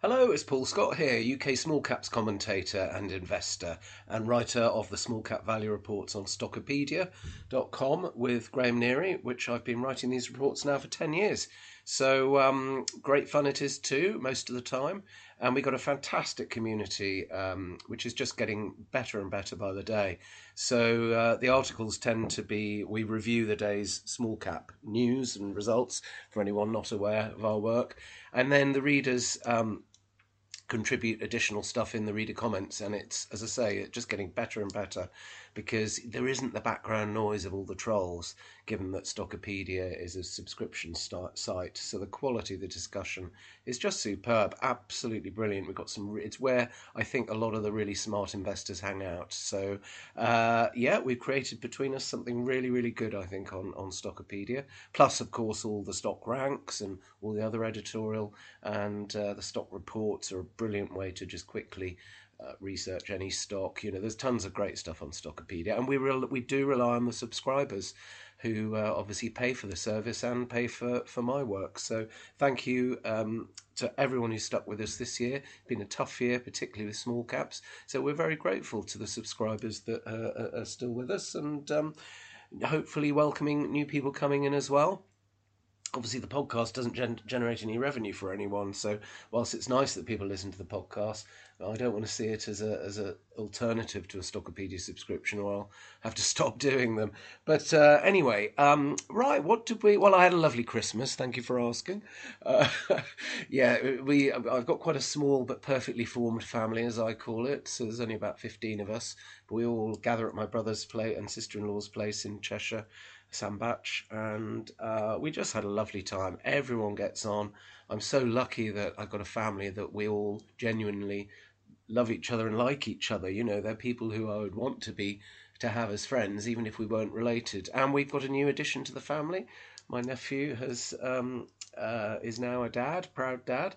Hello, it's Paul Scott here, UK small caps commentator and investor, and writer of the Small Cap Value Reports on Stockopedia.com with Graham Neary, which I've been writing these reports now for 10 years. So um, great fun it is too, most of the time. And we've got a fantastic community, um, which is just getting better and better by the day. So uh, the articles tend to be we review the day's small cap news and results for anyone not aware of our work, and then the readers. Um, contribute additional stuff in the reader comments and it's as i say just getting better and better because there isn't the background noise of all the trolls given that stockopedia is a subscription site. So the quality of the discussion is just superb absolutely brilliant. We've got some it's where i think a lot of the really smart investors hang out. So uh, yeah we've created between us something really really good i think on on stockopedia plus of course all the stock ranks and all the other editorial and uh, the stock reports are a brilliant way to just quickly uh, research any stock. You know, there's tons of great stuff on Stockopedia, and we re- we do rely on the subscribers who uh, obviously pay for the service and pay for, for my work. So thank you um, to everyone who stuck with us this year. It's been a tough year, particularly with small caps. So we're very grateful to the subscribers that uh, are still with us, and um, hopefully welcoming new people coming in as well obviously the podcast doesn't gen- generate any revenue for anyone so whilst it's nice that people listen to the podcast I don't want to see it as a as an alternative to a Stockopedia subscription, or I'll have to stop doing them. But uh, anyway, um, right, what did we? Well, I had a lovely Christmas. Thank you for asking. Uh, yeah, we I've got quite a small but perfectly formed family, as I call it. So there's only about fifteen of us, but we all gather at my brother's place and sister-in-law's place in Cheshire. Sandbach, and uh, we just had a lovely time. Everyone gets on. I'm so lucky that I've got a family that we all genuinely love each other and like each other. You know, they're people who I would want to be to have as friends, even if we weren't related. And we've got a new addition to the family. My nephew has um, uh, is now a dad, proud dad.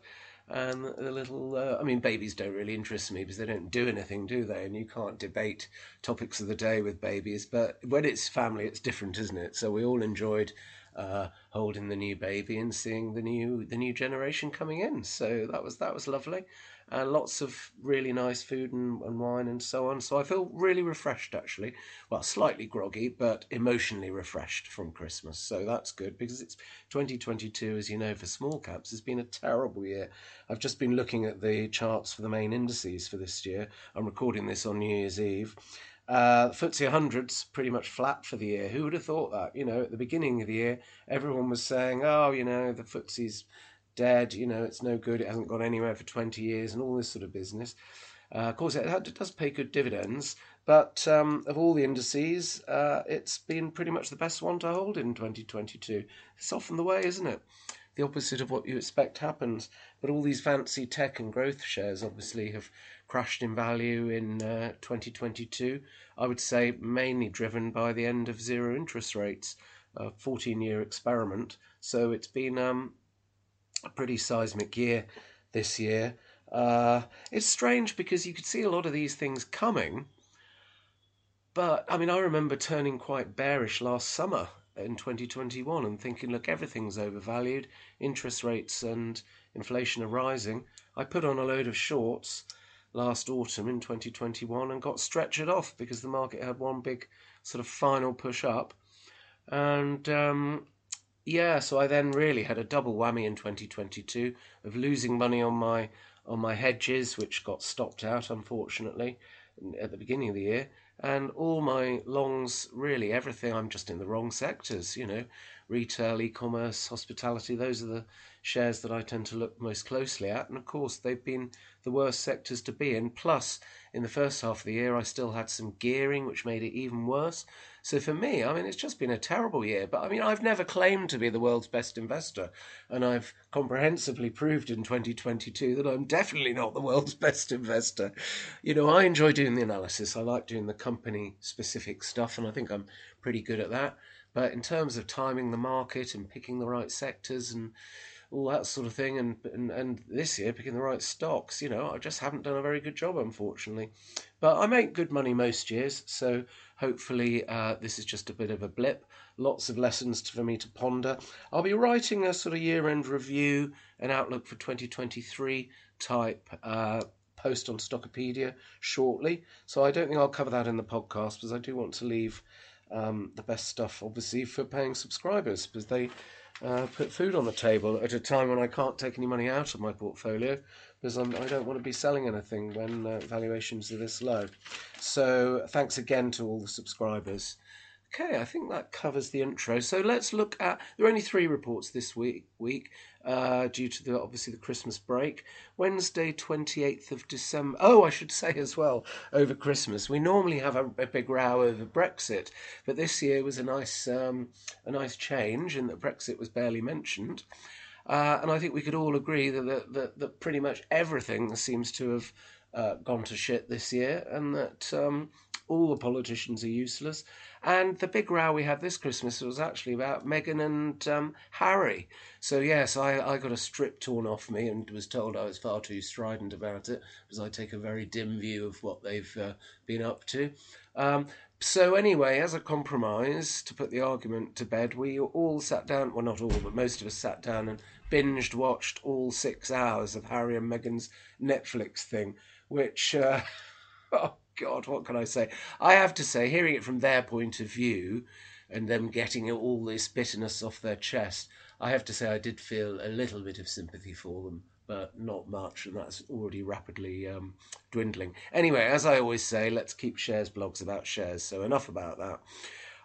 And the little, uh, I mean, babies don't really interest me because they don't do anything, do they? And you can't debate topics of the day with babies. But when it's family, it's different, isn't it? So we all enjoyed uh, holding the new baby and seeing the new the new generation coming in. So that was that was lovely and lots of really nice food and, and wine and so on. So I feel really refreshed actually. Well, slightly groggy, but emotionally refreshed from Christmas. So that's good because it's 2022, as you know, for small caps it's been a terrible year. I've just been looking at the charts for the main indices for this year. I'm recording this on New Year's Eve. Uh, FTSE 100's pretty much flat for the year. Who would have thought that? You know, at the beginning of the year, everyone was saying, oh, you know, the FTSE's dead, you know, it's no good, it hasn't gone anywhere for 20 years, and all this sort of business. Uh, of course, it, does pay good dividends, but um, of all the indices, uh, it's been pretty much the best one to hold in 2022. It's often the way, isn't it? The opposite of what you expect happens. But all these fancy tech and growth shares obviously have crashed in value in uh, 2022. I would say mainly driven by the end of zero interest rates, a 14 year experiment. So it's been um, a pretty seismic year this year. Uh, it's strange because you could see a lot of these things coming. But I mean, I remember turning quite bearish last summer in 2021 and thinking, look, everything's overvalued, interest rates and inflation are rising. I put on a load of shorts last autumn in 2021 and got stretched off because the market had one big sort of final push up. And um, yeah, so I then really had a double whammy in 2022 of losing money on my on my hedges, which got stopped out unfortunately at the beginning of the year, and all my longs, really everything. I'm just in the wrong sectors, you know, retail, e-commerce, hospitality. Those are the shares that I tend to look most closely at, and of course they've been the worst sectors to be in. Plus, in the first half of the year, I still had some gearing, which made it even worse. So for me, I mean, it's just been a terrible year. But I mean, I've never claimed to be the world's best investor. And I've comprehensively proved in 2022 that I'm definitely not the world's best investor. You know, I enjoy doing the analysis. I like doing the company specific stuff. And I think I'm pretty good at that. But in terms of timing the market and picking the right sectors and all that sort of thing, and, and and this year picking the right stocks. You know, I just haven't done a very good job, unfortunately. But I make good money most years, so hopefully uh, this is just a bit of a blip. Lots of lessons for me to ponder. I'll be writing a sort of year-end review, an outlook for 2023 type. Uh, post on Stockopedia shortly, so I don't think I'll cover that in the podcast because I do want to leave um, the best stuff, obviously, for paying subscribers because they uh, put food on the table at a time when I can't take any money out of my portfolio because I'm, I do not want to be selling anything when uh, valuations are this low. So thanks again to all the subscribers. Okay, I think that covers the intro. So let's look at. There are only three reports this week. Week uh, due to the obviously the Christmas break. Wednesday, twenty eighth of December. Oh, I should say as well over Christmas. We normally have a, a big row over Brexit, but this year was a nice um, a nice change in that Brexit was barely mentioned. Uh, and I think we could all agree that, that, that, that pretty much everything seems to have uh, gone to shit this year, and that um, all the politicians are useless. And the big row we had this Christmas was actually about Meghan and um, Harry. So, yes, I, I got a strip torn off me and was told I was far too strident about it because I take a very dim view of what they've uh, been up to. Um, so, anyway, as a compromise, to put the argument to bed, we all sat down, well, not all, but most of us sat down and binged watched all six hours of Harry and Meghan's Netflix thing, which. Uh, God, what can I say? I have to say, hearing it from their point of view and them getting all this bitterness off their chest, I have to say I did feel a little bit of sympathy for them, but not much, and that's already rapidly um, dwindling. Anyway, as I always say, let's keep shares blogs about shares, so enough about that.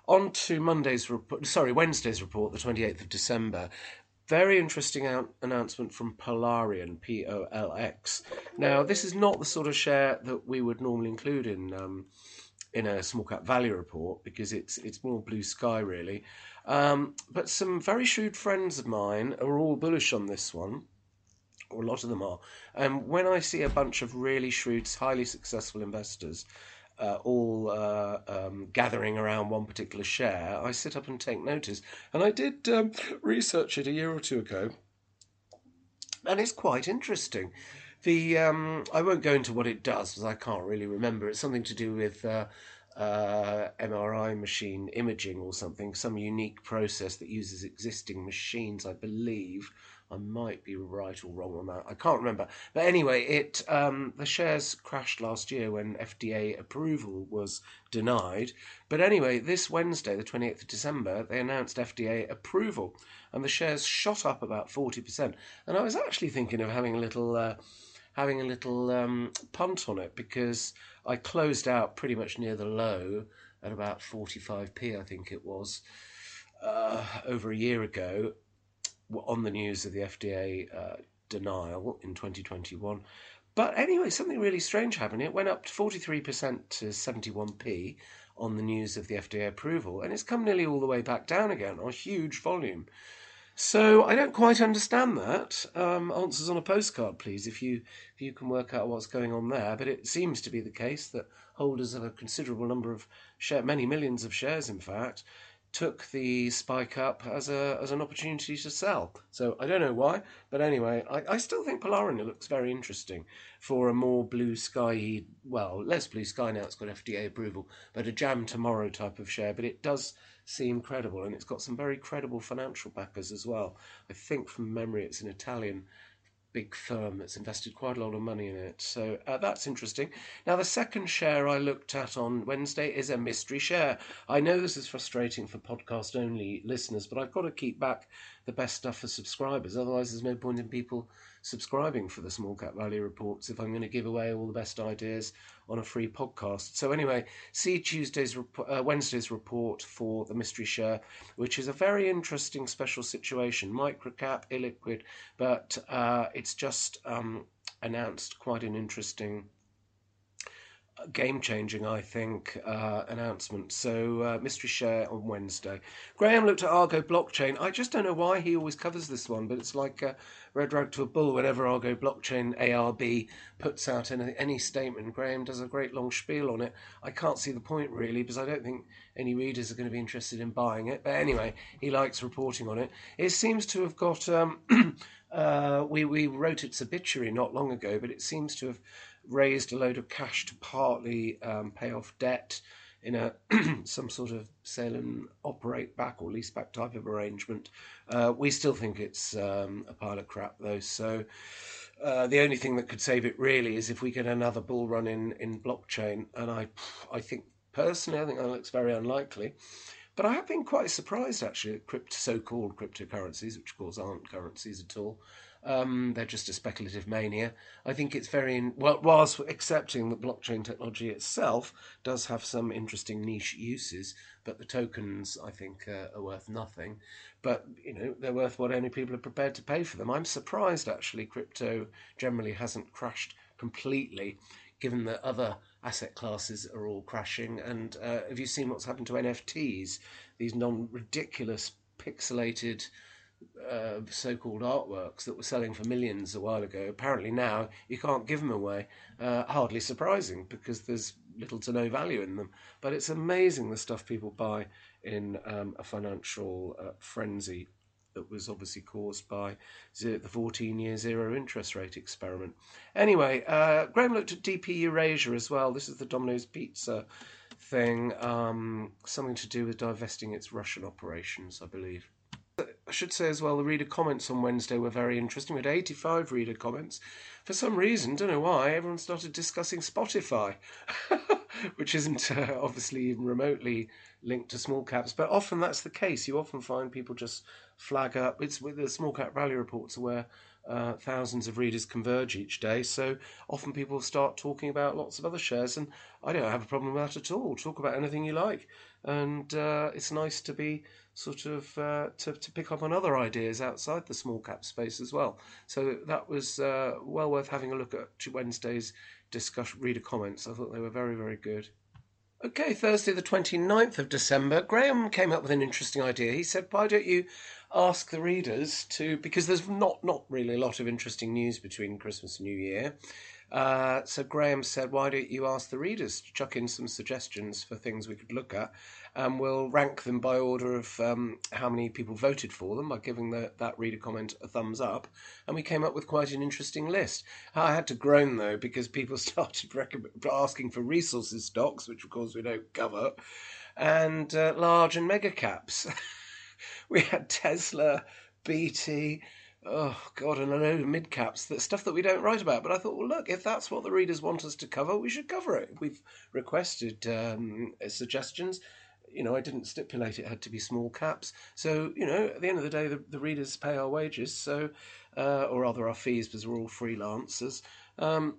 On to Monday's report, sorry, Wednesday's report, the 28th of December. Very interesting announcement from Polarean, P O L X. Now, this is not the sort of share that we would normally include in um, in a small cap value report because it's it's more blue sky really. Um, but some very shrewd friends of mine are all bullish on this one, or a lot of them are. And when I see a bunch of really shrewd, highly successful investors uh, all uh, um, gathering around one particular share, I sit up and take notice. And I did um, research it a year or two ago, and it's quite interesting. The um, I won't go into what it does because I can't really remember. It's something to do with uh, uh MRI machine imaging or something, some unique process that uses existing machines, I believe. I might be right or wrong on that. I can't remember. But anyway, it um, the shares crashed last year when FDA approval was denied. But anyway, this Wednesday, the 28th of December, they announced FDA approval, and the shares shot up about 40%. And I was actually thinking of having a little. Uh, having a little um, punt on it because I closed out pretty much near the low at about 45p, I think it was, uh, over a year ago on the news of the FDA uh, denial in 2021. But anyway, something really strange happened. It went up to 43% to 71p on the news of the FDA approval, and it's come nearly all the way back down again on a huge volume. So I don't quite understand that. Um, answers on a postcard, please, if you if you can work out what's going on there. But it seems to be the case that holders of a considerable number of share, many millions of shares, in fact, took the spike up as a as an opportunity to sell. So I don't know why, but anyway, I, I still think Polarean looks very interesting for a more blue sky, well, less blue sky now. It's got FDA approval, but a jam tomorrow type of share. But it does seem credible, and it's got some very credible financial backers as well. I think from memory, it's an Italian big firm that's invested quite a lot of money in it. So uh, that's interesting. Now, the second share I looked at on Wednesday is a mystery share. I know this is frustrating for podcast only listeners, but I've got to keep back the best stuff for subscribers. Otherwise, there's no point in people subscribing for the small cap value reports if I'm going to give away all the best ideas on a free podcast. So anyway, see Tuesday's uh, Wednesday's report for the mystery share, which is a very interesting special situation, microcap, illiquid, but uh, it's just um, announced quite an interesting game changing, I think, uh, announcement. So, uh, mystery share on Wednesday. Graham looked at Argo blockchain. I just don't know why he always covers this one, but it's like a red rag to a bull whenever Argo blockchain ARB puts out any, any statement. Graham does a great long spiel on it. I can't see the point really because I don't think any readers are going to be interested in buying it. But anyway, he likes reporting on it. It seems to have got. Um, uh, we we wrote its obituary not long ago, but it seems to have raised a load of cash to partly um, pay off debt in a some sort of sell and operate back or lease back type of arrangement. Uh, we still think it's um, a pile of crap though. So uh, the only thing that could save it really is if we get another bull run in in blockchain, and I I think personally I think that looks very unlikely. But I have been quite surprised actually at so-called cryptocurrencies, which of course aren't currencies at all, um, they're just a speculative mania. I think it's very, well, whilst accepting that blockchain technology itself does have some interesting niche uses, but the tokens, I think, uh, are worth nothing. But, you know, they're worth what only people are prepared to pay for them. I'm surprised, actually, crypto generally hasn't crashed completely, given that other asset classes are all crashing. And uh, have you seen what's happened to NFTs? These non ridiculous pixelated uh, so-called artworks that were selling for millions a while ago. Apparently now you can't give them away. Uh, hardly surprising because there's little to no value in them. But it's amazing the stuff people buy in um, a financial uh, frenzy that was obviously caused by the 14-year zero interest rate experiment. Anyway, uh, Graham looked at DP Eurasia as well. This is the Domino's Pizza thing, um, something to do with divesting its Russian operations, I believe. I should say as well, the reader comments on Wednesday were very interesting. We had 85 reader comments. For some reason, don't know why, everyone started discussing Spotify, which isn't uh, obviously even remotely linked to small caps. But often that's the case. You often find people just flag up. It's with the small cap rally reports where uh, thousands of readers converge each day. So often people start talking about lots of other shares, and I don't have a problem with that at all. Talk about anything you like, and uh, it's nice to be sort of uh, to, to pick up on other ideas outside the small cap space as well. So that was uh, well worth having a look at Wednesday's discussion reader comments. I thought they were very very good. Okay, Thursday, the 29th of December, Graham came up with an interesting idea. He said, Why don't you ask the readers to, because there's not, not really a lot of interesting news between Christmas and New Year. Uh, so Graham said, Why don't you ask the readers to chuck in some suggestions for things we could look at? And we'll rank them by order of um, how many people voted for them by giving the, that reader comment a thumbs up. And we came up with quite an interesting list. I had to groan though because people started asking for resources stocks, which of course we don't cover, and uh, large and mega caps. we had Tesla, BT, oh god, and a load of mid caps, that stuff that we don't write about. But I thought, well, look, if that's what the readers want us to cover, we should cover it. We've requested um, suggestions. You know, I didn't stipulate it had to be small caps. So, you know, at the end of the day, the, the readers pay our wages, so uh, or rather our fees because we're all freelancers. Um,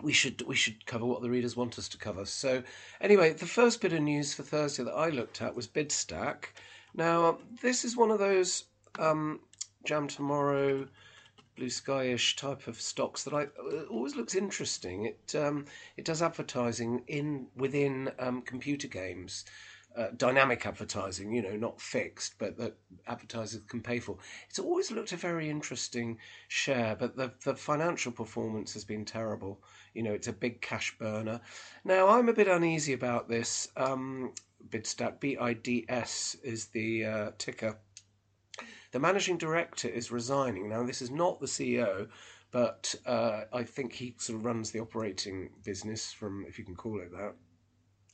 we should we should cover what the readers want us to cover. So, anyway, the first bit of news for Thursday that I looked at was BidStack. Now, this is one of those um, Jam Tomorrow, Blue Skyish type of stocks that I always looks interesting. It um, it does advertising in within um, computer games. Uh, dynamic advertising, you know, not fixed, but that advertisers can pay for. It's always looked a very interesting share, but the, the financial performance has been terrible. You know, it's a big cash burner. Now, I'm a bit uneasy about this. Um, Bidstack, B I D S is the uh, ticker. The managing director is resigning. Now, this is not the CEO, but uh, I think he sort of runs the operating business, from if you can call it that.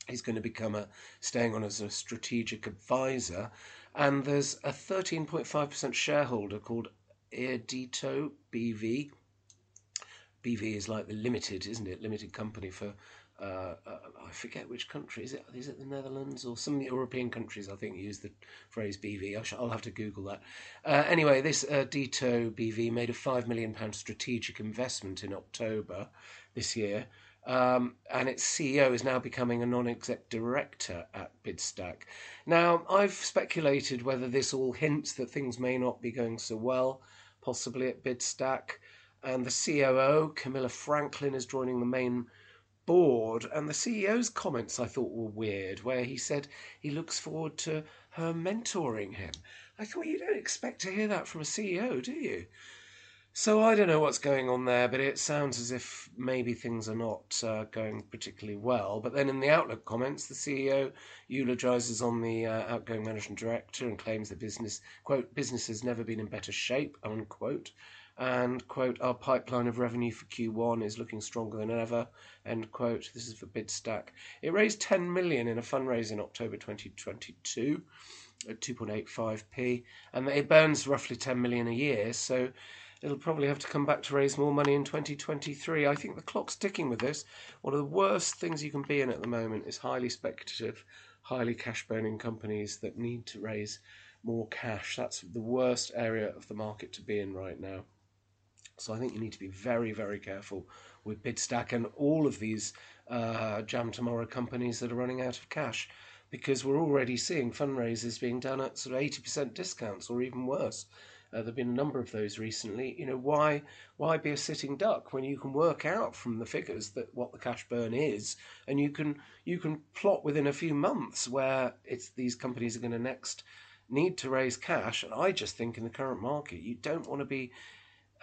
He's going to become a staying on as a strategic advisor, and there's a 13.5% shareholder called Erdito BV. BV is like the limited, isn't it? Limited company for uh, uh, I forget which country is it. Is it the Netherlands or some European countries? I think use the phrase BV. I shall, I'll have to Google that. Uh, anyway, this uh, Dito BV made a five million pound strategic investment in October this year, um, and its CEO is now becoming a non-exec director at Bidstack. Now, I've speculated whether this all hints that things may not be going so well, possibly at Bidstack, and the COO Camilla Franklin is joining the main board, and the CEO's comments I thought were weird, where he said he looks forward to her mentoring him. I thought you don't expect to hear that from a CEO, do you? So I don't know what's going on there, but it sounds as if maybe things are not uh, going particularly well. But then in the Outlook comments, the CEO eulogizes on the uh, outgoing managing director and claims the business quote business has never been in better shape unquote and quote our pipeline of revenue for Q1 is looking stronger than ever end quote. This is for Bidstack it raised 10 million in a fundraise in October 2022 at 2.85p and it burns roughly 10 million a year so it'll probably have to come back to raise more money in 2023 I think the clock's ticking with this. One of the worst things you can be in at the moment is highly speculative highly cash burning companies that need to raise more cash. That's the worst area of the market to be in right now so I think you need to be very, very careful with Bidstack and all of these uh, Jam Tomorrow companies that are running out of cash because we're already seeing fundraisers being done at sort of 80% discounts or even worse. Uh, there have been a number of those recently. You know, why why be a sitting duck when you can work out from the figures that what the cash burn is, and you can you can plot within a few months where it's these companies are going to next need to raise cash. And I just think in the current market, you don't want to be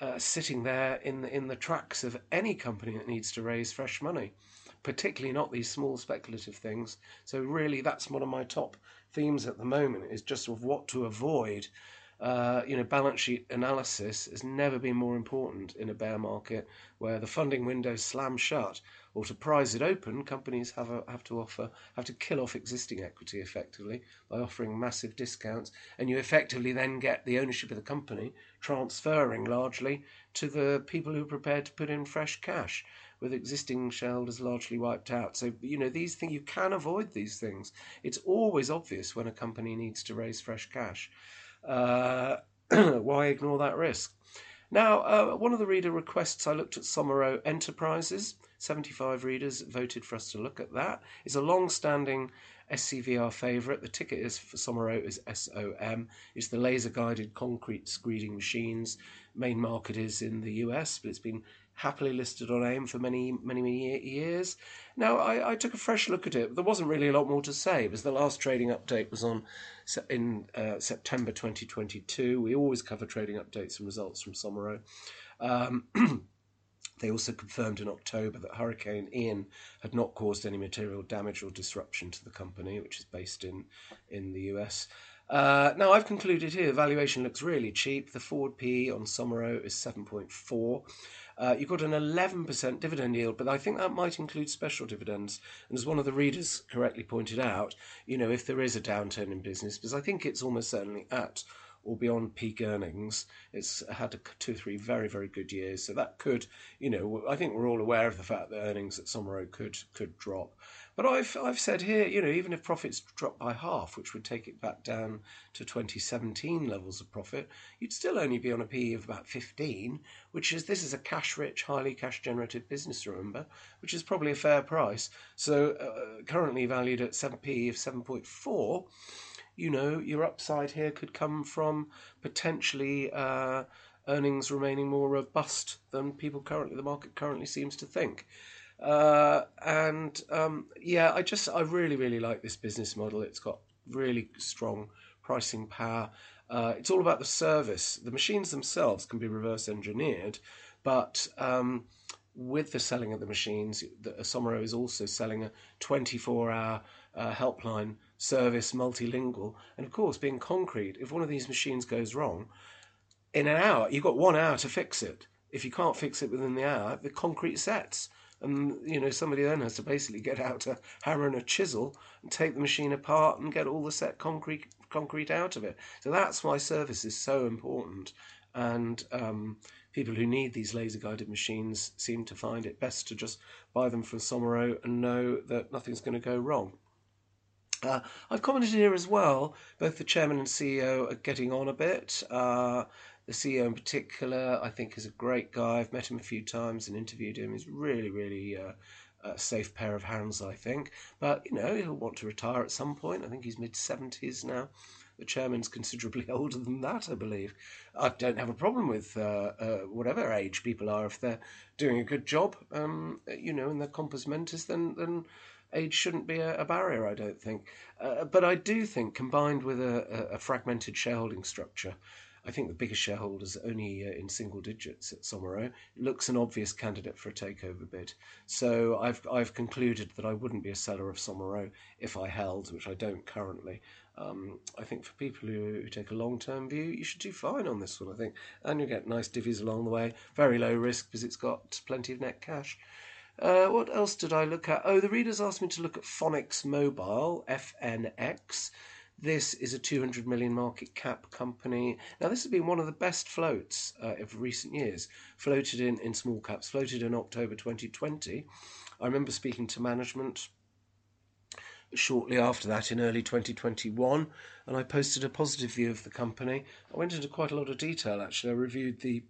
uh, sitting there in the, in the tracks of any company that needs to raise fresh money, particularly not these small speculative things. So really, that's one of my top themes at the moment is just of what to avoid. Uh, you know, balance sheet analysis has never been more important in a bear market where the funding window slams shut or to prize it open, companies have, a, have to offer have to kill off existing equity effectively by offering massive discounts, and you effectively then get the ownership of the company transferring largely to the people who are prepared to put in fresh cash, with existing shareholders largely wiped out. So you know these things you can avoid these things. It's always obvious when a company needs to raise fresh cash. Uh, why ignore that risk? Now, uh, one of the reader requests I looked at Somero Enterprises. 75 readers voted for us to look at that. It's a long standing SCVR favourite. The ticket is for Somero is SOM. It's the laser guided concrete screeding machines. Main market is in the US, but it's been happily listed on AIM for many, many, many years. Now, I, I, took a fresh look at it. There wasn't really a lot more to say because the last trading update was on in uh, September 2022. We always cover trading updates and results from Somero. Um, They also confirmed in October that Hurricane Ian had not caused any material damage or disruption to the company, which is based in, in the US. Uh, now, I've concluded here, valuation looks really cheap. The forward PE on Somero is 7.4. Uh, you've got an 11% dividend yield, but I think that might include special dividends. And as one of the readers correctly pointed out, you know, if there is a downturn in business, because I think it's almost certainly at or beyond peak earnings. It's had two three very, very good years. So that could, you know, I think we're all aware of the fact that earnings at Somero could could drop. But I've I've said here, you know, even if profits drop by half, which would take it back down to 2017 levels of profit, you'd still only be on a PE of about 15, which is this is a cash-rich, highly cash-generative business. Remember, which is probably a fair price. So uh, currently valued at 7 PE of 7.4 you know, your upside here could come from potentially uh, earnings remaining more robust than people currently, the market currently seems to think. Uh, and um, yeah, I just, I really, really like this business model. It's got really strong pricing power. Uh, it's all about the service. The machines themselves can be reverse engineered, but um, with the selling of the machines, the, Somero is also selling a 24 hour uh, helpline service, multilingual, and of course, being concrete, if one of these machines goes wrong, in an hour, you've got one hour to fix it. If you can't fix it within the hour, the concrete sets. And, you know, somebody then has to basically get out a hammer and a chisel and take the machine apart and get all the set concrete concrete out of it. So that's why service is so important. And um, people who need these laser guided machines seem to find it best to just buy them from Somero and know that nothing's going to go wrong. Uh, I've commented here as well. Both the chairman and CEO are getting on a bit. Uh, the CEO in particular, I think, is a great guy. I've met him a few times and interviewed him. He's really, really uh, a safe pair of hands, I think. But you know, he'll want to retire at some point. I think he's mid seventies now. The chairman's considerably older than that, I believe. I don't have a problem with uh, uh, whatever age people are if they're doing a good job, um, you know, in their compos mentis, then then age shouldn't be a, a barrier. I don't think, uh, but I do think combined with a, a fragmented shareholding structure. I think the biggest shareholders only uh, in single digits at Somero looks an obvious candidate for a takeover bid. So I've I've concluded that I wouldn't be a seller of Somero if I held, which I don't currently. Um, I think for people who, who take a long term view, you should do fine on this one. I think, and you get nice divvies along the way. Very low risk because it's got plenty of net cash. Uh, what else did I look at? Oh, the readers asked me to look at Fonix Mobile, FNX. This is a 200 million market cap company. Now, this has been one of the best floats uh, of recent years. Floated in, in small caps, floated in October 2020. I remember speaking to management shortly after that in early 2021, and I posted a positive view of the company. I went into quite a lot of detail actually. I reviewed the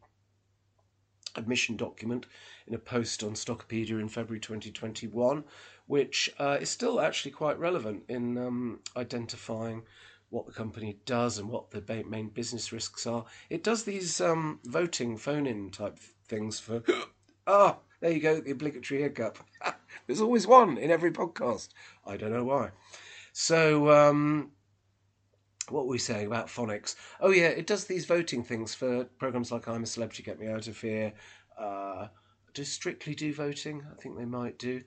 admission document in a post on Stockopedia in February 2021, which uh, is still actually quite relevant in um, identifying what the company does and what the main business risks are. It does these um, voting phone in type things for. ah, there you go, the obligatory hiccup. There's always one in every podcast. I don't know why. So, um, what were we saying about Fonix? Oh yeah, it does these voting things for programs like I'm a Celebrity, Get Me Out of Here. Uh, does Strictly do voting? I think they might do.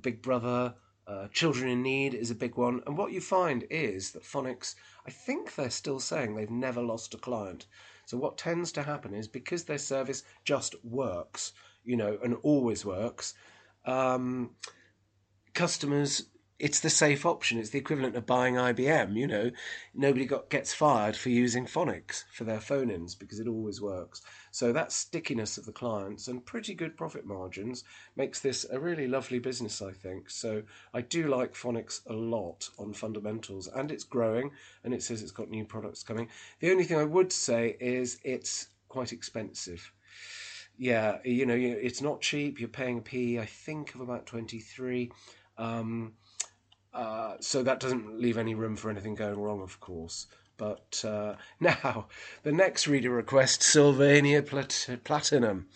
Big Brother, uh, Children in Need is a big one. And what you find is that Fonix, I think they're still saying they've never lost a client. So what tends to happen is because their service just works, you know, and always works, um, customers it's the safe option. It's the equivalent of buying IBM. You know, nobody got gets fired for using Fonix for their phone-ins because it always works. So that stickiness of the clients and pretty good profit margins makes this a really lovely business, I think. So I do like Fonix a lot on fundamentals, and it's growing, and it says it's got new products coming. The only thing I would say is it's quite expensive. Yeah, you know, it's not cheap. You're paying a P, I think, of about twenty three. Um, uh, so that doesn't leave any room for anything going wrong, of course. But uh, now, the next reader request Sylvania Plat- Platinum.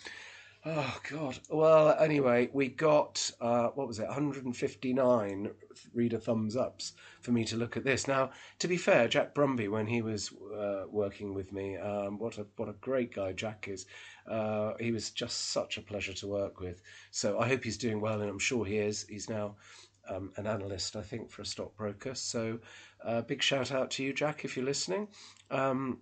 Oh, God. Well, anyway, we got, uh, what was it, 159 reader thumbs ups for me to look at this. Now, to be fair, Jack Brumby, when he was uh, working with me, um, what, a, what a great guy Jack is. Uh, he was just such a pleasure to work with. So I hope he's doing well, and I'm sure he is. He's now um, an analyst, I think, for a stockbroker. So, uh, big shout out to you, Jack, if you're listening. Um,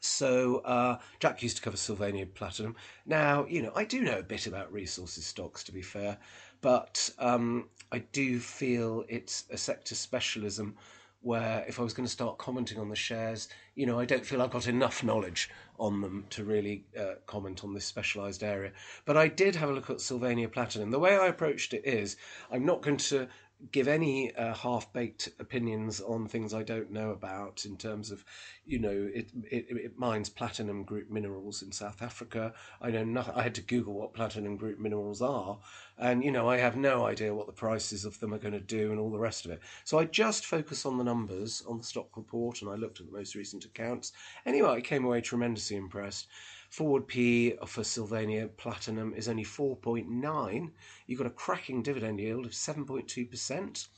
so, uh, Jack used to cover Sylvania Platinum. Now, you know, I do know a bit about resources stocks, to be fair, but um, I do feel it's a sector specialism where if I was going to start commenting on the shares, you know, I don't feel I've got enough knowledge on them to really uh, comment on this specialised area. But I did have a look at Sylvania Platinum. The way I approached it is I'm not going to give any uh, half-baked opinions on things I don't know about in terms of, you know, it, it, it mines platinum group minerals in South Africa. I know nothing. I had to Google what platinum group minerals are, and you know, I have no idea what the prices of them are going to do and all the rest of it. So I just focus on the numbers on the stock report, and I looked at the most recent accounts. Anyway, I came away tremendously impressed. Forward P for Sylvania Platinum is only 4.9. You've got a cracking dividend yield of 7.2%.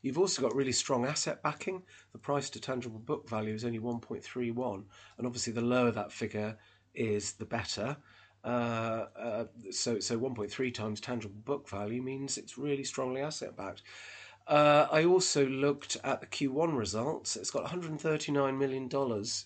You've also got really strong asset backing. The price to tangible book value is only 1.31, and obviously the lower that figure is, the better. Uh, uh, so, so 1.3 times tangible book value means it's really strongly asset backed. Uh, I also looked at the Q1 results. It's got $139 million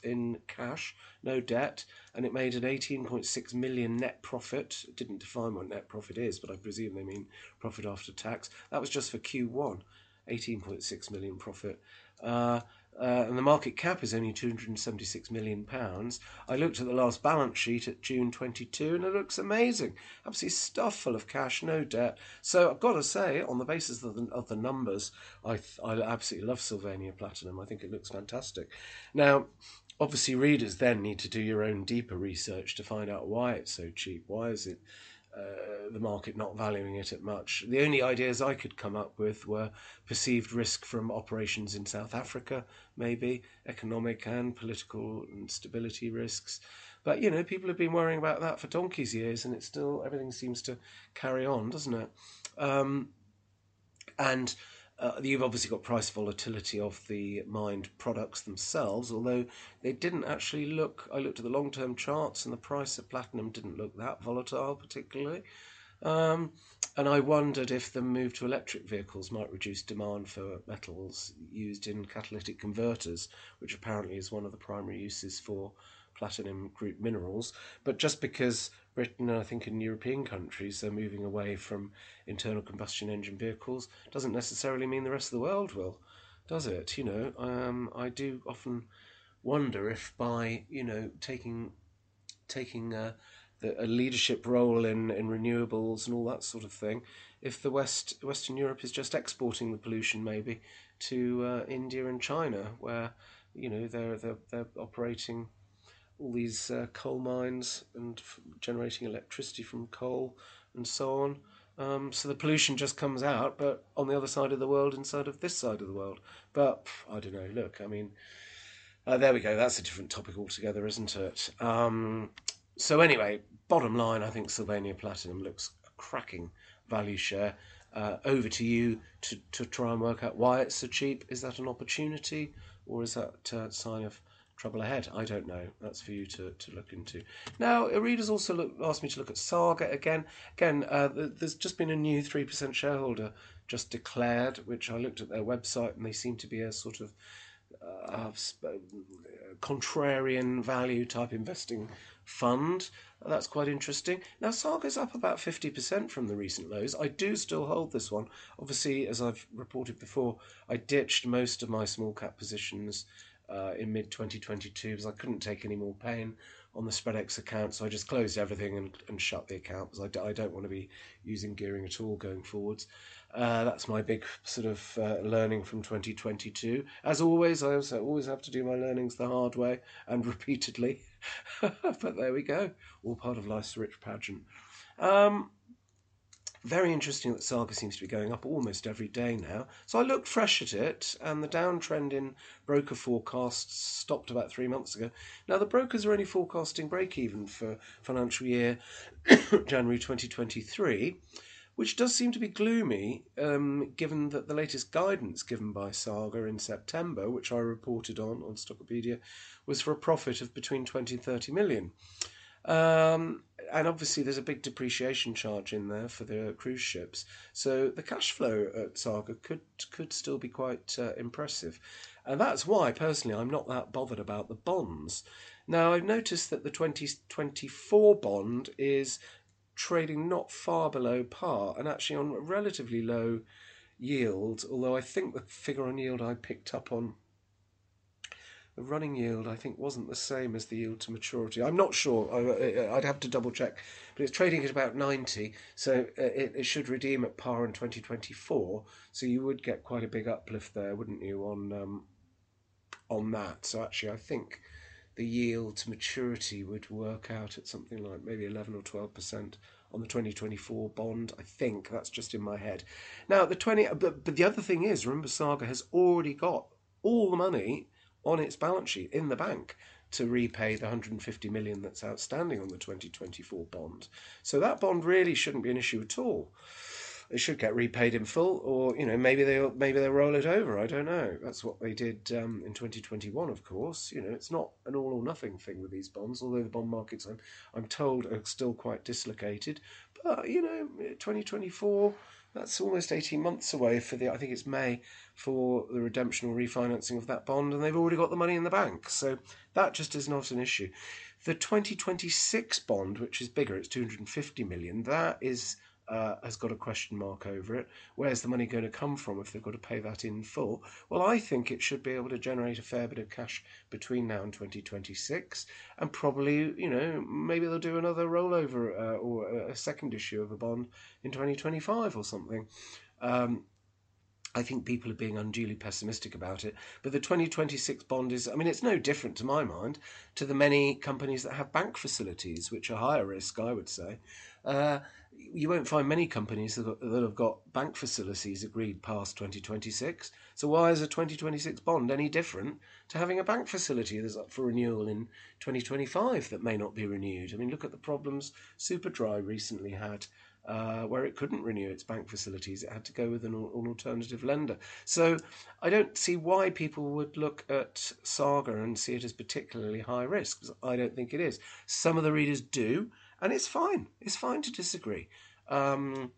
in cash, no debt, and it made an 18.6 million net profit. It didn't define what net profit is, but I presume they mean profit after tax. That was just for Q1, 18.6 million profit. Uh, Uh, and the market cap is only 276 million pounds. I looked at the last balance sheet at June 22, and it looks amazing. Absolutely stuffed full of cash, no debt. So I've got to say, on the basis of the, of the numbers, I I absolutely love Sylvania Platinum. I think it looks fantastic. Now, obviously, readers then need to do your own deeper research to find out why it's so cheap. Why is it? Uh, the market not valuing it at much. The only ideas I could come up with were perceived risk from operations in South Africa, maybe economic and political instability risks. But you know, people have been worrying about that for donkey's years, and it still everything seems to carry on, doesn't it? Um, and uh, you've obviously got price volatility of the mined products themselves, although they didn't actually look. I looked at the long term charts, and the price of platinum didn't look that volatile particularly. Um, and I wondered if the move to electric vehicles might reduce demand for metals used in catalytic converters, which apparently is one of the primary uses for platinum group minerals. But just because Britain and I think in European countries they're moving away from internal combustion engine vehicles doesn't necessarily mean the rest of the world will, does it? You know, um, I do often wonder if by you know taking taking a, the, a leadership role in, in renewables and all that sort of thing, if the West Western Europe is just exporting the pollution maybe to uh, India and China, where you know they're they're, they're operating all these uh, coal mines and generating electricity from coal and so on. Um, so the pollution just comes out, but on the other side of the world, inside of this side of the world. But I don't know. Look, I mean, uh, there we go. That's a different topic altogether, isn't it? Um, so anyway, bottom line, I think Sylvania Platinum looks a cracking value share. Uh, over to you to, to try and work out why it's so cheap. Is that an opportunity, or is that a sign of trouble ahead. I don't know. That's for you to, to look into. Now, a readers also look, asked me to look at Saga again. Again, uh, there's just been a new 3% shareholder just declared, which I looked at their website and they seem to be a sort of uh, contrarian value type investing fund. That's quite interesting. Now, Saga's up about 50% from the recent lows. I do still hold this one. Obviously, as I've reported before, I ditched most of my small cap positions uh, in mid 2022 because I couldn't take any more pain on the Spreadex account, so I just closed everything and, and shut the account because I don't want to be using gearing at all going forwards. Uh, that's my big sort of uh, learning from 2022. As always, I also always have to do my learnings the hard way and repeatedly. but there we go, all part of life's rich pageant. Um, very interesting that Saga seems to be going up almost every day now. So I looked fresh at it, and the downtrend in broker forecasts stopped about three months ago. Now, the brokers are only forecasting break even for financial year January 2023, which does seem to be gloomy um, given that the latest guidance given by Saga in September, which I reported on on Stockopedia, was for a profit of between 20 and 30 million. Um, and obviously, there's a big depreciation charge in there for the cruise ships. So the cash flow at Saga could could still be quite uh, impressive, and that's why personally I'm not that bothered about the bonds. Now I've noticed that the 2024 bond is trading not far below par and actually on relatively low yield. Although I think the figure on yield I picked up on the running yield I think wasn't the same as the yield to maturity. I'm not sure. I, would have to double check, but it's trading at about 90, so uh, it, it, should redeem at par in 2024. So you would get quite a big uplift there, wouldn't you, on um, on that? So actually, I think the yield to maturity would work out at something like maybe 11 or 12 percent on the 2024 bond. I think that's just in my head. Now the 20, but, but the other thing is, remember, Saga has already got all the money on its balance sheet in the bank to repay the 150 million that's outstanding on the 2024 bond. So that bond really shouldn't be an issue at all. It should get repaid in full, or you know maybe they maybe they roll it over. I don't know. That's what they did um, in 2021, of course. You know it's not an all or nothing thing with these bonds. Although the bond markets, I'm I'm told, are still quite dislocated. But you know 2024 that's almost 18 months away for the, I think it's May, for the redemption or refinancing of that bond, and they've already got the money in the bank. So that just is not an issue. The 2026 bond, which is bigger, it's 250 million, that is uh, has got a question mark over it. Where's the money going to come from if they've got to pay that in full? Well, I think it should be able to generate a fair bit of cash between now and 2026, and probably, you know, maybe they'll do another rollover uh, or a second issue of a bond in 2025 or something. Um, I think people are being unduly pessimistic about it. But the 2026 bond is, I mean, it's no different to my mind to the many companies that have bank facilities, which are higher risk, I would say. Uh, you won't find many companies that, have got bank facilities agreed past 2026. So why is a 2026 bond any different to having a bank facility that's up for renewal in 2025 that may not be renewed? I mean, look at the problems Superdry recently had. Uh, where it couldn't renew its bank facilities, it had to go with an, an, alternative lender. So I don't see why people would look at Saga and see it as particularly high risk. I don't think it is. Some of the readers do, and it's fine. It's fine to disagree. Um,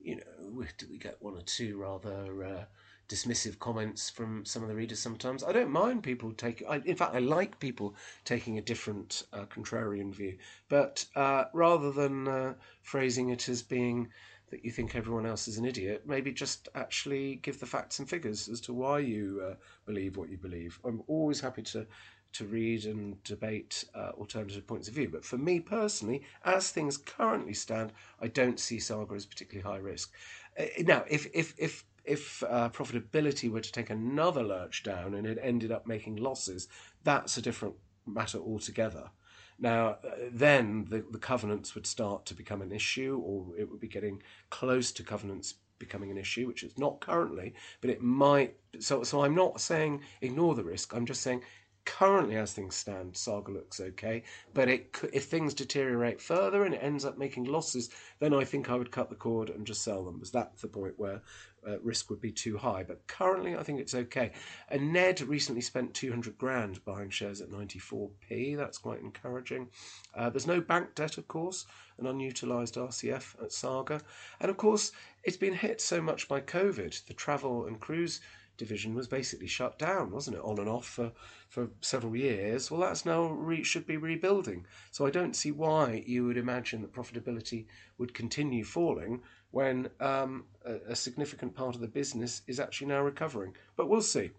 you know, do we get one or two rather uh, dismissive comments from some of the readers sometimes? I don't mind people taking. in fact, I like people taking a different uh, contrarian view. But uh, rather than uh, phrasing it as being that you think everyone else is an idiot, maybe just actually give the facts and figures as to why you uh, believe what you believe. I'm always happy to to read and debate uh, alternative points of view. But for me personally, as things currently stand, I don't see Saga as particularly high risk. Uh, now, if if if if uh, profitability were to take another lurch down and it ended up making losses, that's a different matter altogether. Now, uh, then the, the covenants would start to become an issue, or it would be getting close to covenants becoming an issue, which it's not currently, but it might. So, so I'm not saying ignore the risk. I'm just saying currently as things stand, Saga looks okay. But it, if things deteriorate further and it ends up making losses, then I think I would cut the cord and just sell them, because that's the point where uh, risk would be too high. But currently, I think it's okay. And Ned recently spent 200 grand buying shares at 94p. That's quite encouraging. Uh, there's no bank debt, of course, an unutilized RCF at Saga. And of course, it's been hit so much by COVID. The travel and cruise division was basically shut down, wasn't it, on and off for, for several years. Well, that's now re- should be rebuilding. So I don't see why you would imagine that profitability would continue falling when um, a, a significant part of the business is actually now recovering. But we'll see.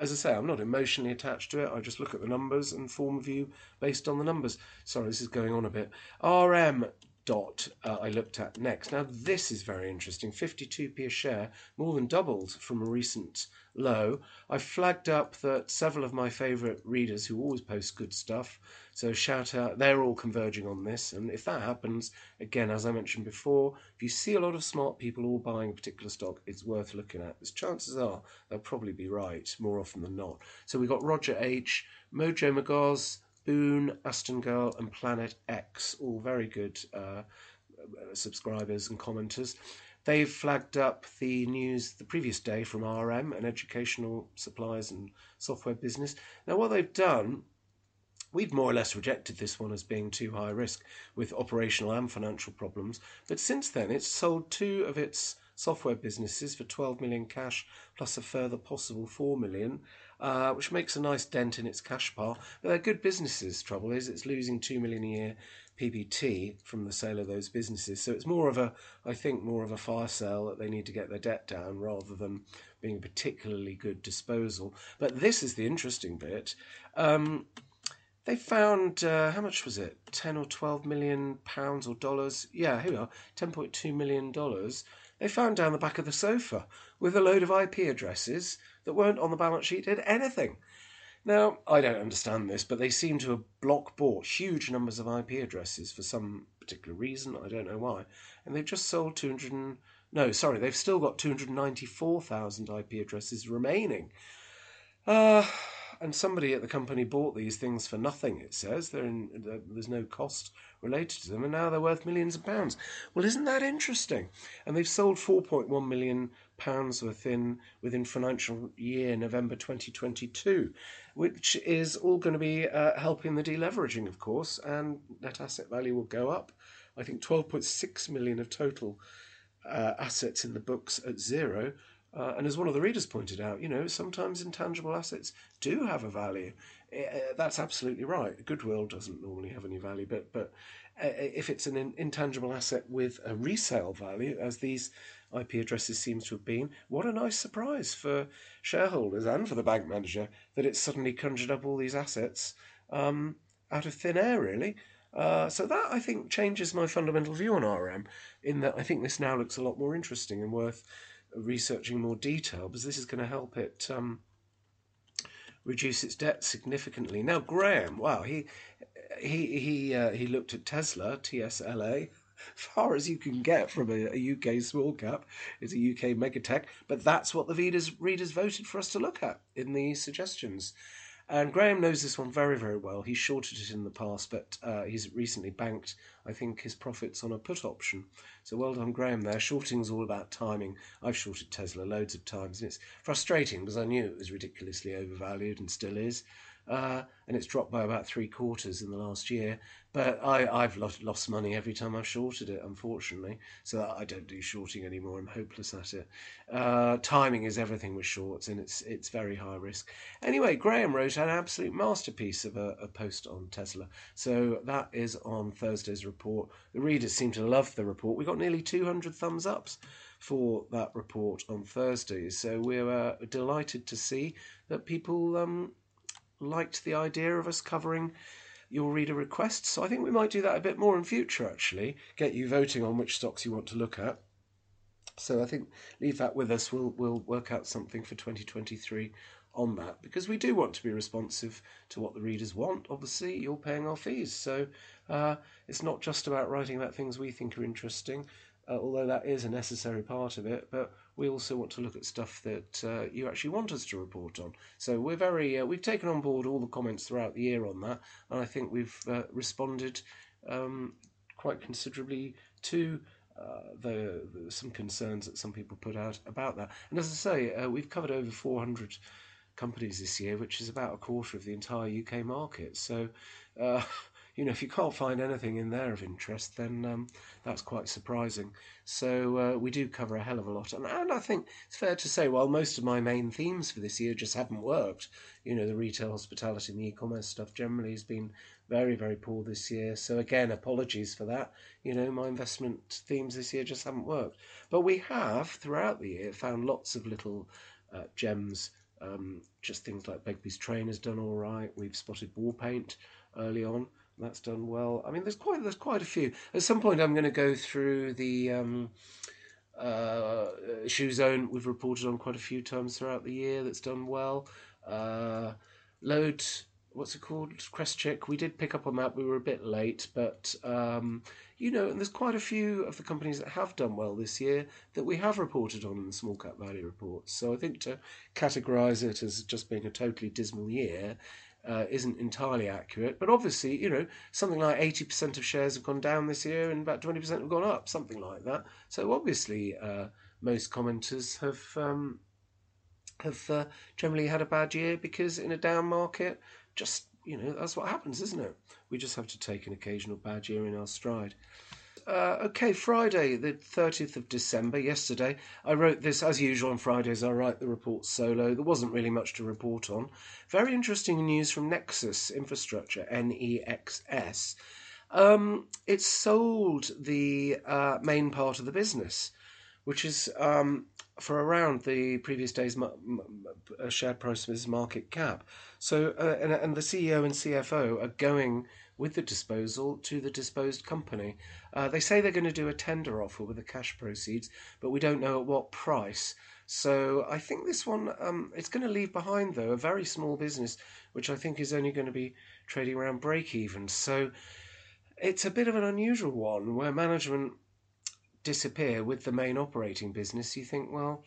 As I say, I'm not emotionally attached to it. I just look at the numbers and form a view based on the numbers. Sorry, this is going on a bit. RM dot uh, I looked at next. Now, this is very interesting 52p a share, more than doubled from a recent low. I flagged up that several of my favourite readers who always post good stuff, so shout out, they're all converging on this. And if that happens, again, as I mentioned before, if you see a lot of smart people all buying a particular stock, it's worth looking at. Because chances are they'll probably be right more often than not. So we've got Roger H., Mojo Magaz, Boon, Aston Girl, and Planet X, all very good uh, subscribers and commenters. They've flagged up the news the previous day from RM, an educational supplies and software business. Now, what they've done, we've more or less rejected this one as being too high risk with operational and financial problems. But since then, it's sold two of its software businesses for 12 million cash plus a further possible 4 million uh, which makes a nice dent in its cash pile. But they're good businesses. Trouble is, it's losing two million a year PBT from the sale of those businesses. So it's more of a, I think, more of a fire sale that they need to get their debt down rather than being a particularly good disposal. But this is the interesting bit. Um, they found uh, how much was it? Ten or twelve million pounds or dollars? Yeah, here we are. Ten point two million dollars. They found down the back of the sofa with a load of IP addresses that weren't on the balance sheet did anything. Now, I don't understand this, but they seem to have block bought huge numbers of IP addresses for some particular reason. I don't know why. And they've just sold 200. And, no, sorry, they've still got 294,000 IP addresses remaining. Uh, and somebody at the company bought these things for nothing, it says. In, there's no cost related to them, and now they're worth millions of pounds. Well, isn't that interesting? And they've sold 4.1 million pounds within within financial year November 2022, which is all going to be uh, helping the deleveraging, of course, and net asset value will go up. I think 12.6 million of total uh, assets in the books at zero. Uh, and as one of the readers pointed out, you know, sometimes intangible assets do have a value. Uh, that's absolutely right. Goodwill doesn't normally have any value, but but uh, if it's an in- intangible asset with a resale value, as these IP addresses seems to have been. What a nice surprise for shareholders and for the bank manager that it's suddenly conjured up all these assets um, out of thin air, really. Uh, so that I think changes my fundamental view on RM. In that I think this now looks a lot more interesting and worth researching more detail because this is going to help it um, reduce its debt significantly. Now Graham, wow, he he he uh, he looked at Tesla, TSLA, far as you can get from a, a UK small cap is a UK megatech, but that's what the readers, readers voted for us to look at in the suggestions. And Graham knows this one very, very well. He shorted it in the past, but uh, he's recently banked, I think, his profits on a put option. So well done, Graham, there. Shorting's all about timing. I've shorted Tesla loads of times, and it's frustrating because I knew it was ridiculously overvalued and still is uh, and it's dropped by about three quarters in the last year. But I, I've lost, lost money every time I've shorted it, unfortunately. So I don't do shorting anymore. I'm hopeless at it. Uh, timing is everything with shorts, and it's it's very high risk. Anyway, Graham wrote an absolute masterpiece of a, a post on Tesla. So that is on Thursday's report. The readers seem to love the report. We got nearly 200 thumbs ups for that report on Thursday. So we're uh, delighted to see that people um, liked the idea of us covering your reader requests. So I think we might do that a bit more in future, actually. Get you voting on which stocks you want to look at. So I think leave that with us. We'll we'll work out something for 2023 on that because we do want to be responsive to what the readers want. Obviously, you're paying our fees, so uh, it's not just about writing about things we think are interesting uh, although that is a necessary part of it. But we also want to look at stuff that uh, you actually want us to report on. So we're very uh, we've taken on board all the comments throughout the year on that, and I think we've uh, responded um, quite considerably to. Uh, the, the, some concerns that some people put out about that, and as I say, uh, we've covered over 400 companies this year, which is about a quarter of the entire UK market. So, uh, you know, if you can't find anything in there of interest, then um, that's quite surprising. So uh, we do cover a hell of a lot, and, and I think it's fair to say, while most of my main themes for this year just haven't worked, you know, the retail, hospitality, and the e-commerce stuff generally has been very, very poor this year. So again, apologies for that. You know, my investment themes this year just haven't worked, but we have throughout the year found lots of little uh, gems. Um, just things like Begbies Traynor has done all right. We've spotted Warpaint early on. That's done well. I mean, there's quite there's quite a few. At some point, I'm going to go through the um, uh, shoe zone. We've reported on quite a few times throughout the year. That's done well. Uh, load. What's it called? Crestchic. We did pick up on that. We were a bit late, but um, you know, and there's quite a few of the companies that have done well this year that we have reported on in the small cap value reports. So I think to categorise it as just being a totally dismal year uh, isn't entirely accurate. But obviously, you know, something like 80% of shares have gone down this year and about 20% have gone up, something like that. So obviously, uh, most commenters have. Um, have uh, generally had a bad year because in a down market, just you know that's what happens, isn't it? We just have to take an occasional bad year in our stride. Uh, okay, Friday, the 30th of December, yesterday. I wrote this, as usual on Fridays, I write the report solo. There wasn't really much to report on. Very interesting news from Nexus Infrastructure, N E X S. Um, it sold the uh, main part of the business, which is um, for around the previous day's share price market cap. So, uh, and, and the CEO and CFO are going with the disposal to the disposed company. Uh, they say they're going to do a tender offer with the cash proceeds, but we don't know at what price. So I think this one, um, it's going to leave behind though a very small business, which I think is only going to be trading around break even. So it's a bit of an unusual one where management disappear with the main operating business. You think, well,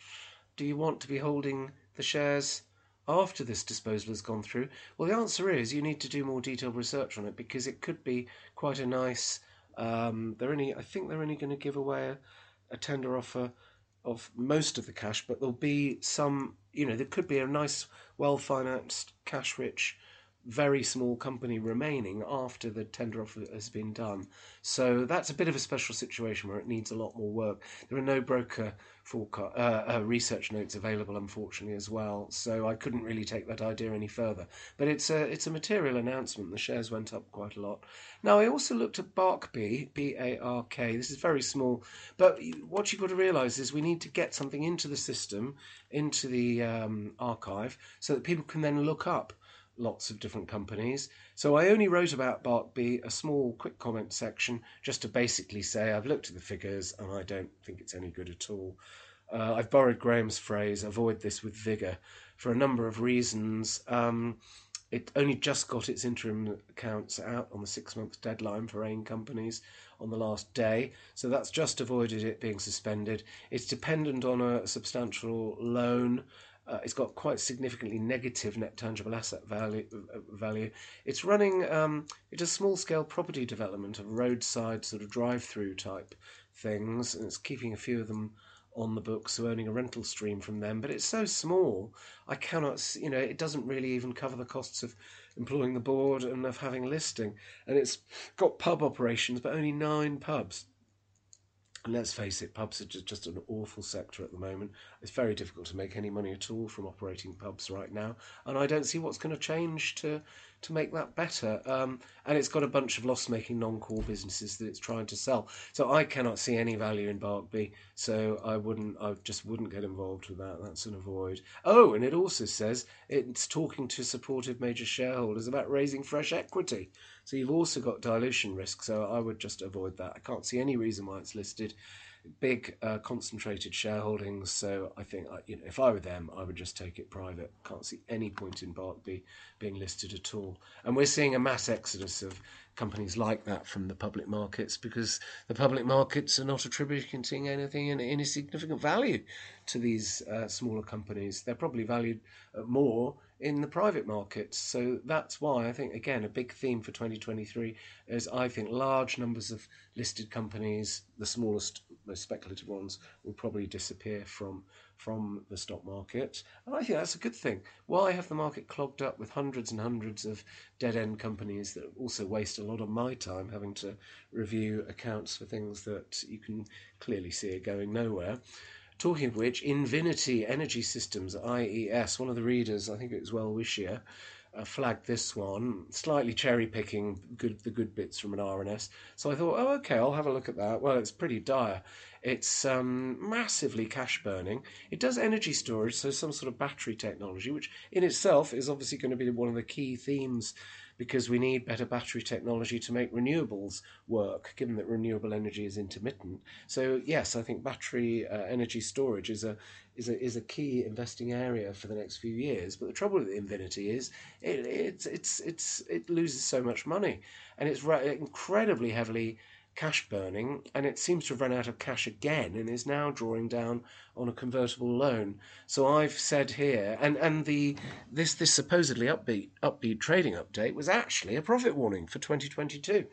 do you want to be holding the shares? After this disposal has gone through? Well, the answer is you need to do more detailed research on it because it could be quite a nice. Um, they're only, I think they're only going to give away a, a tender offer of most of the cash, but there'll be some. You know, there could be a nice, well financed, cash rich very small company remaining after the tender offer has been done. So that's a bit of a special situation where it needs a lot more work. There are no broker forecast, uh, uh, research notes available, unfortunately, as well. So I couldn't really take that idea any further. But it's a it's a material announcement. The shares went up quite a lot. Now I also looked at Barkby, B A R K. This is very small, but what you've got to realise is we need to get something into the system, into the um, archive, so that people can then look up lots of different companies. So I only wrote about Barkby a small quick comment section just to basically say I've looked at the figures and I don't think it's any good at all. Uh, I've borrowed Graham's phrase, avoid this with vigour, for a number of reasons. Um, it only just got its interim accounts out on the six month deadline for AIM companies on the last day, so that's just avoided it being suspended. It's dependent on a substantial loan. Uh, it's got quite significantly negative net tangible asset value. Uh, value. It's running. Um, it small scale property development of roadside sort of drive through type things, and it's keeping a few of them on the books, so earning a rental stream from them. But it's so small, I cannot, you know, it doesn't really even cover the costs of employing the board and of having a listing. And it's got pub operations, but only nine pubs. And let's face it, pubs are just, just an awful sector at the moment. It's very difficult to make any money at all from operating pubs right now, and I don't see what's going to change to to make that better. Um, and it's got a bunch of loss making non core businesses that it's trying to sell. So I cannot see any value in Barkby. So I wouldn't, I just wouldn't get involved with that. That's an avoid. Oh, and it also says it's talking to supportive major shareholders about raising fresh equity. So you've also got dilution risk. So I would just avoid that. I can't see any reason why it's listed big uh, concentrated shareholdings. So I think, you know, if I were them, I would just take it private. Can't see any point in Barkby being listed at all. And we're seeing a mass exodus of companies like that from the public markets because the public markets are not attributing anything in any significant value to these uh, smaller companies. They're probably valued more in the private markets. So that's why I think, again, a big theme for 2023 is I think large numbers of listed companies, the smallest, most speculative ones, will probably disappear from from the stock market. And I think that's a good thing. Why have the market clogged up with hundreds and hundreds of dead end companies that also waste a lot of my time having to review accounts for things that you can clearly see are going nowhere? Talking of which, Invinity Energy Systems, IES, one of the readers, I think it was Well Wishier, uh, flagged this one, slightly cherry picking good the good bits from an RNS. So I thought, oh, okay, I'll have a look at that. Well, it's pretty dire. It's um, massively cash burning. It does energy storage, so some sort of battery technology, which in itself is obviously going to be one of the key themes because we need better battery technology to make renewables work, given that renewable energy is intermittent. So yes, I think battery uh, energy storage is a is a is a key investing area for the next few years. But the trouble with Invinity is it it's it's it's it loses so much money, and it's incredibly heavily cash burning, and it seems to have run out of cash again and is now drawing down on a convertible loan. So I've said here, and, and the this this supposedly upbeat upbeat trading update was actually a profit warning for 2022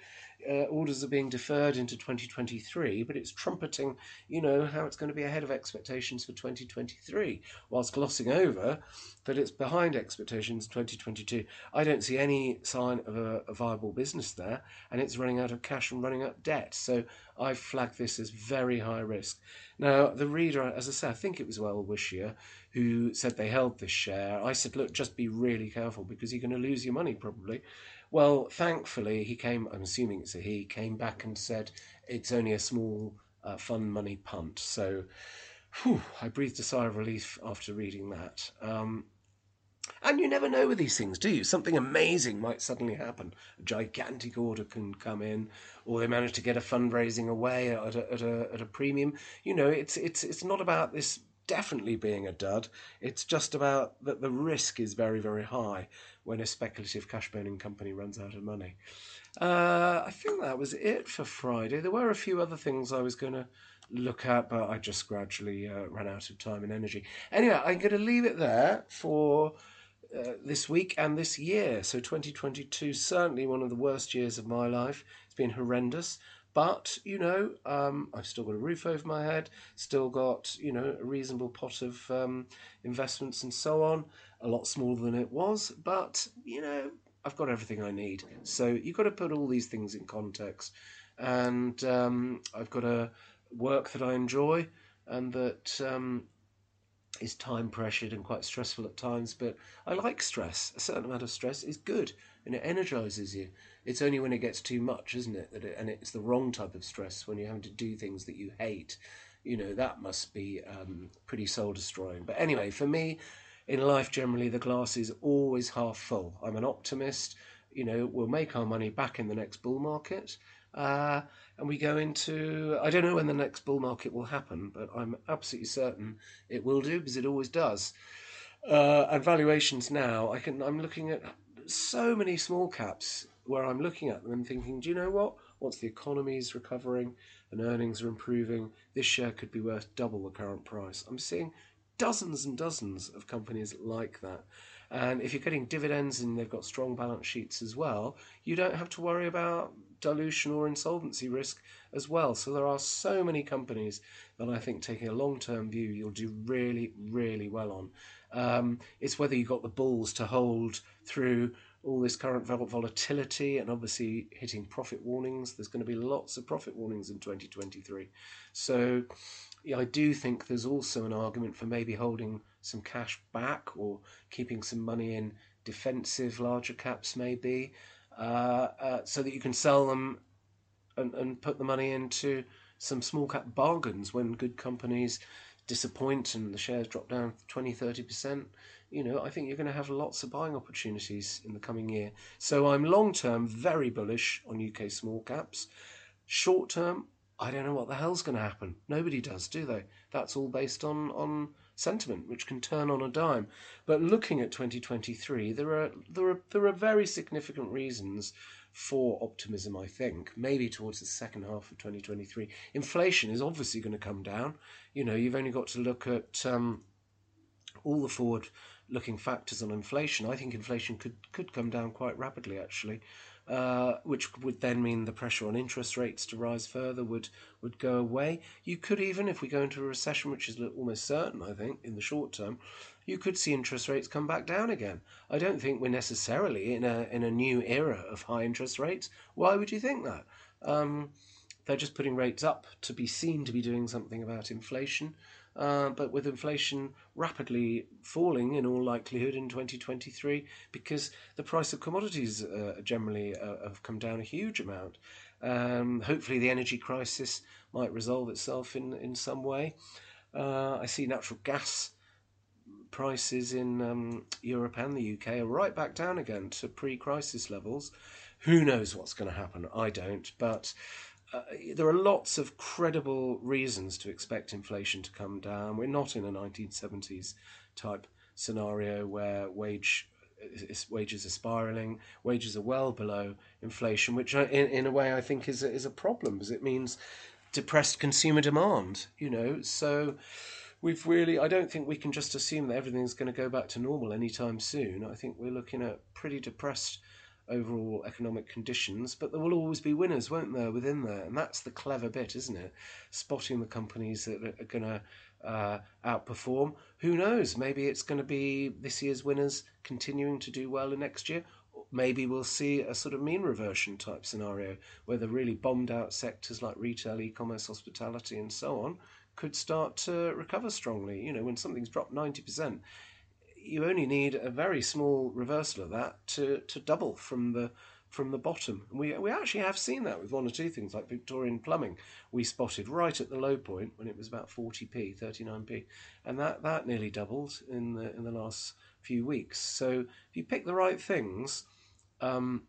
uh, orders are being deferred into 2023, but it's trumpeting, you know, how it's going to be ahead of expectations for 2023, whilst glossing over that it's behind expectations 2022. I don't see any sign of a, a viable business there, and it's running out of cash and running up debt. So I flag this as very high risk. Now, the reader, as I say, I think it was Well Wishier, who said they held this share. I said, look, just be really careful because you're going to lose your money probably. Well, thankfully, he came, I'm assuming it's a he, came back and said it's only a small uh, fund money punt. So whew, I breathed a sigh of relief after reading that. Um, and you never know with these things, do you? Something amazing might suddenly happen. A gigantic order can come in, or they manage to get a fundraising away at a, at a, at a premium. You know, it's it's it's not about this definitely being a dud. It's just about that the risk is very very high when a speculative cash burning company runs out of money. Uh, I think that was it for Friday. There were a few other things I was going to look at, but I just gradually uh, ran out of time and energy. Anyway, I'm going to leave it there for. Uh, this week and this year. So 2022, certainly one of the worst years of my life. It's been horrendous. But, you know, um, I've still got a roof over my head, still got, you know, a reasonable pot of um, investments and so on a lot smaller than it was, but you know, I've got everything I need. So you've got to put all these things in context. And um, I've got a work that I enjoy and that um, is time pressured and quite stressful at times, but I like stress. A certain amount of stress is good and it energizes you. It's only when it gets too much, isn't it? That it, and it's the wrong type of stress when you're having to do things that you hate. You know, that must be um, pretty soul destroying. But anyway, for me, in life generally the glass is always half full. I'm an optimist. You know, we'll make our money back in the next bull market. Uh, and we go into, I don't know when the next bull market will happen, but I'm absolutely certain it will do because it always does. Uh, and valuations now, I can, I'm looking at so many small caps where I'm looking at them and thinking, do you know what? Once the economy is recovering and earnings are improving, this share could be worth double the current price. I'm seeing dozens and dozens of companies like that. And if you're getting dividends and they've got strong balance sheets as well, you don't have to worry about dilution or insolvency risk as well. So there are so many companies that I think taking a long term view, you'll do really, really well on. Um, it's whether you've got the balls to hold through all this current volatility and obviously hitting profit warnings. There's going to be lots of profit warnings in 2023. So I do think there's also an argument for maybe holding some cash back or keeping some money in defensive larger caps, maybe, uh, uh, so that you can sell them and, and put the money into some small cap bargains when good companies disappoint and the shares drop down 20 30% you know i think you're going to have lots of buying opportunities in the coming year. So i'm long term very bullish on uk small caps. Short term i don't know what the hell's going to happen nobody does do they that's all based on on sentiment, which can turn on a dime. But looking at 2023, there are there are there are very significant reasons for optimism. I think maybe towards the second half of 2023, inflation is obviously going to come down. You know, you've only got to look at um, all the forward looking factors on inflation. I think inflation could could come down quite rapidly actually. Uh, which would then mean the pressure on interest rates to rise further would would go away. You could even, if we go into a recession, which is almost certain, I think, in the short term, you could see interest rates come back down again. I don't think we're necessarily in a in a new era of high interest rates. Why would you think that? Um, they're just putting rates up to be seen to be doing something about inflation. Uh, but with inflation rapidly falling in all likelihood in 2023 because the price of commodities uh, generally uh, have come down a huge amount. Um, hopefully, the energy crisis might resolve itself in, in some way. I see natural gas prices in um, Europe and the UK are right back down again to pre crisis levels. Who knows what's going to happen? I don't. But uh, there are lots of credible reasons to expect inflation to come down. We're not in a 1970s type scenario where wage wages are spiraling, wages are well below inflation, which in, in a way I think is a, is a problem because it means depressed consumer demand. You know, so we've really I don't think we can just assume that everything's going to go back to normal anytime soon. I think we're looking at pretty depressed overall economic conditions, but there will always be winners, won't there, within there? And that's the clever bit, isn't it? Spotting the companies that are going to uh, outperform. Who knows? Maybe it's going to be this year's winners continuing to do well in next year. Maybe we'll see a sort of mean reversion type scenario where the really bombed out sectors like retail, e commerce, hospitality, and so on could start to recover strongly. You know, when something's dropped 90%, you only need a very small reversal of that to, to double from the from the bottom. We we actually have seen that with one or two things like Victorian plumbing. We spotted right at the low point when it was about 40p, 39p, and that, that nearly doubled in the in the last few weeks. So if you pick the right things, um,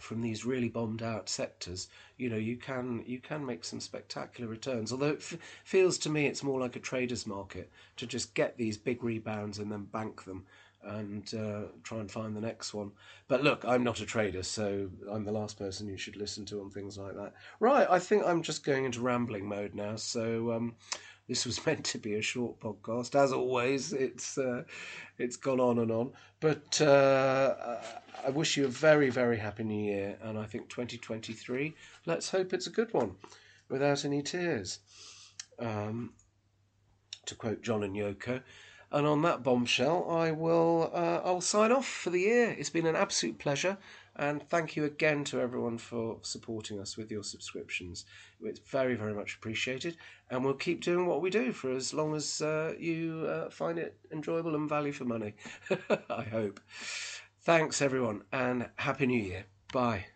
from these really bombed out sectors, you know, you can you can make some spectacular returns. Although it f- feels to me it's more like a trader's market to just get these big rebounds and then bank them and uh, try and find the next one. But look, I'm not a trader, so I'm the last person you should listen to on things like that. Right, I think I'm just going into rambling mode now. So um, this was meant to be a short podcast. As always, it's uh, it's gone on and on. But uh, I wish you a very very happy New Year, and I think 2023. Let's hope it's a good one, without any tears. Um, to quote John and Yoko. And on that bombshell, I will uh, I'll sign off for the year. It's been an absolute pleasure, and thank you again to everyone for supporting us with your subscriptions. It's very very much appreciated, and we'll keep doing what we do for as long as uh, you uh, find it enjoyable and value for money. I hope. Thanks everyone, and happy New Year. Bye.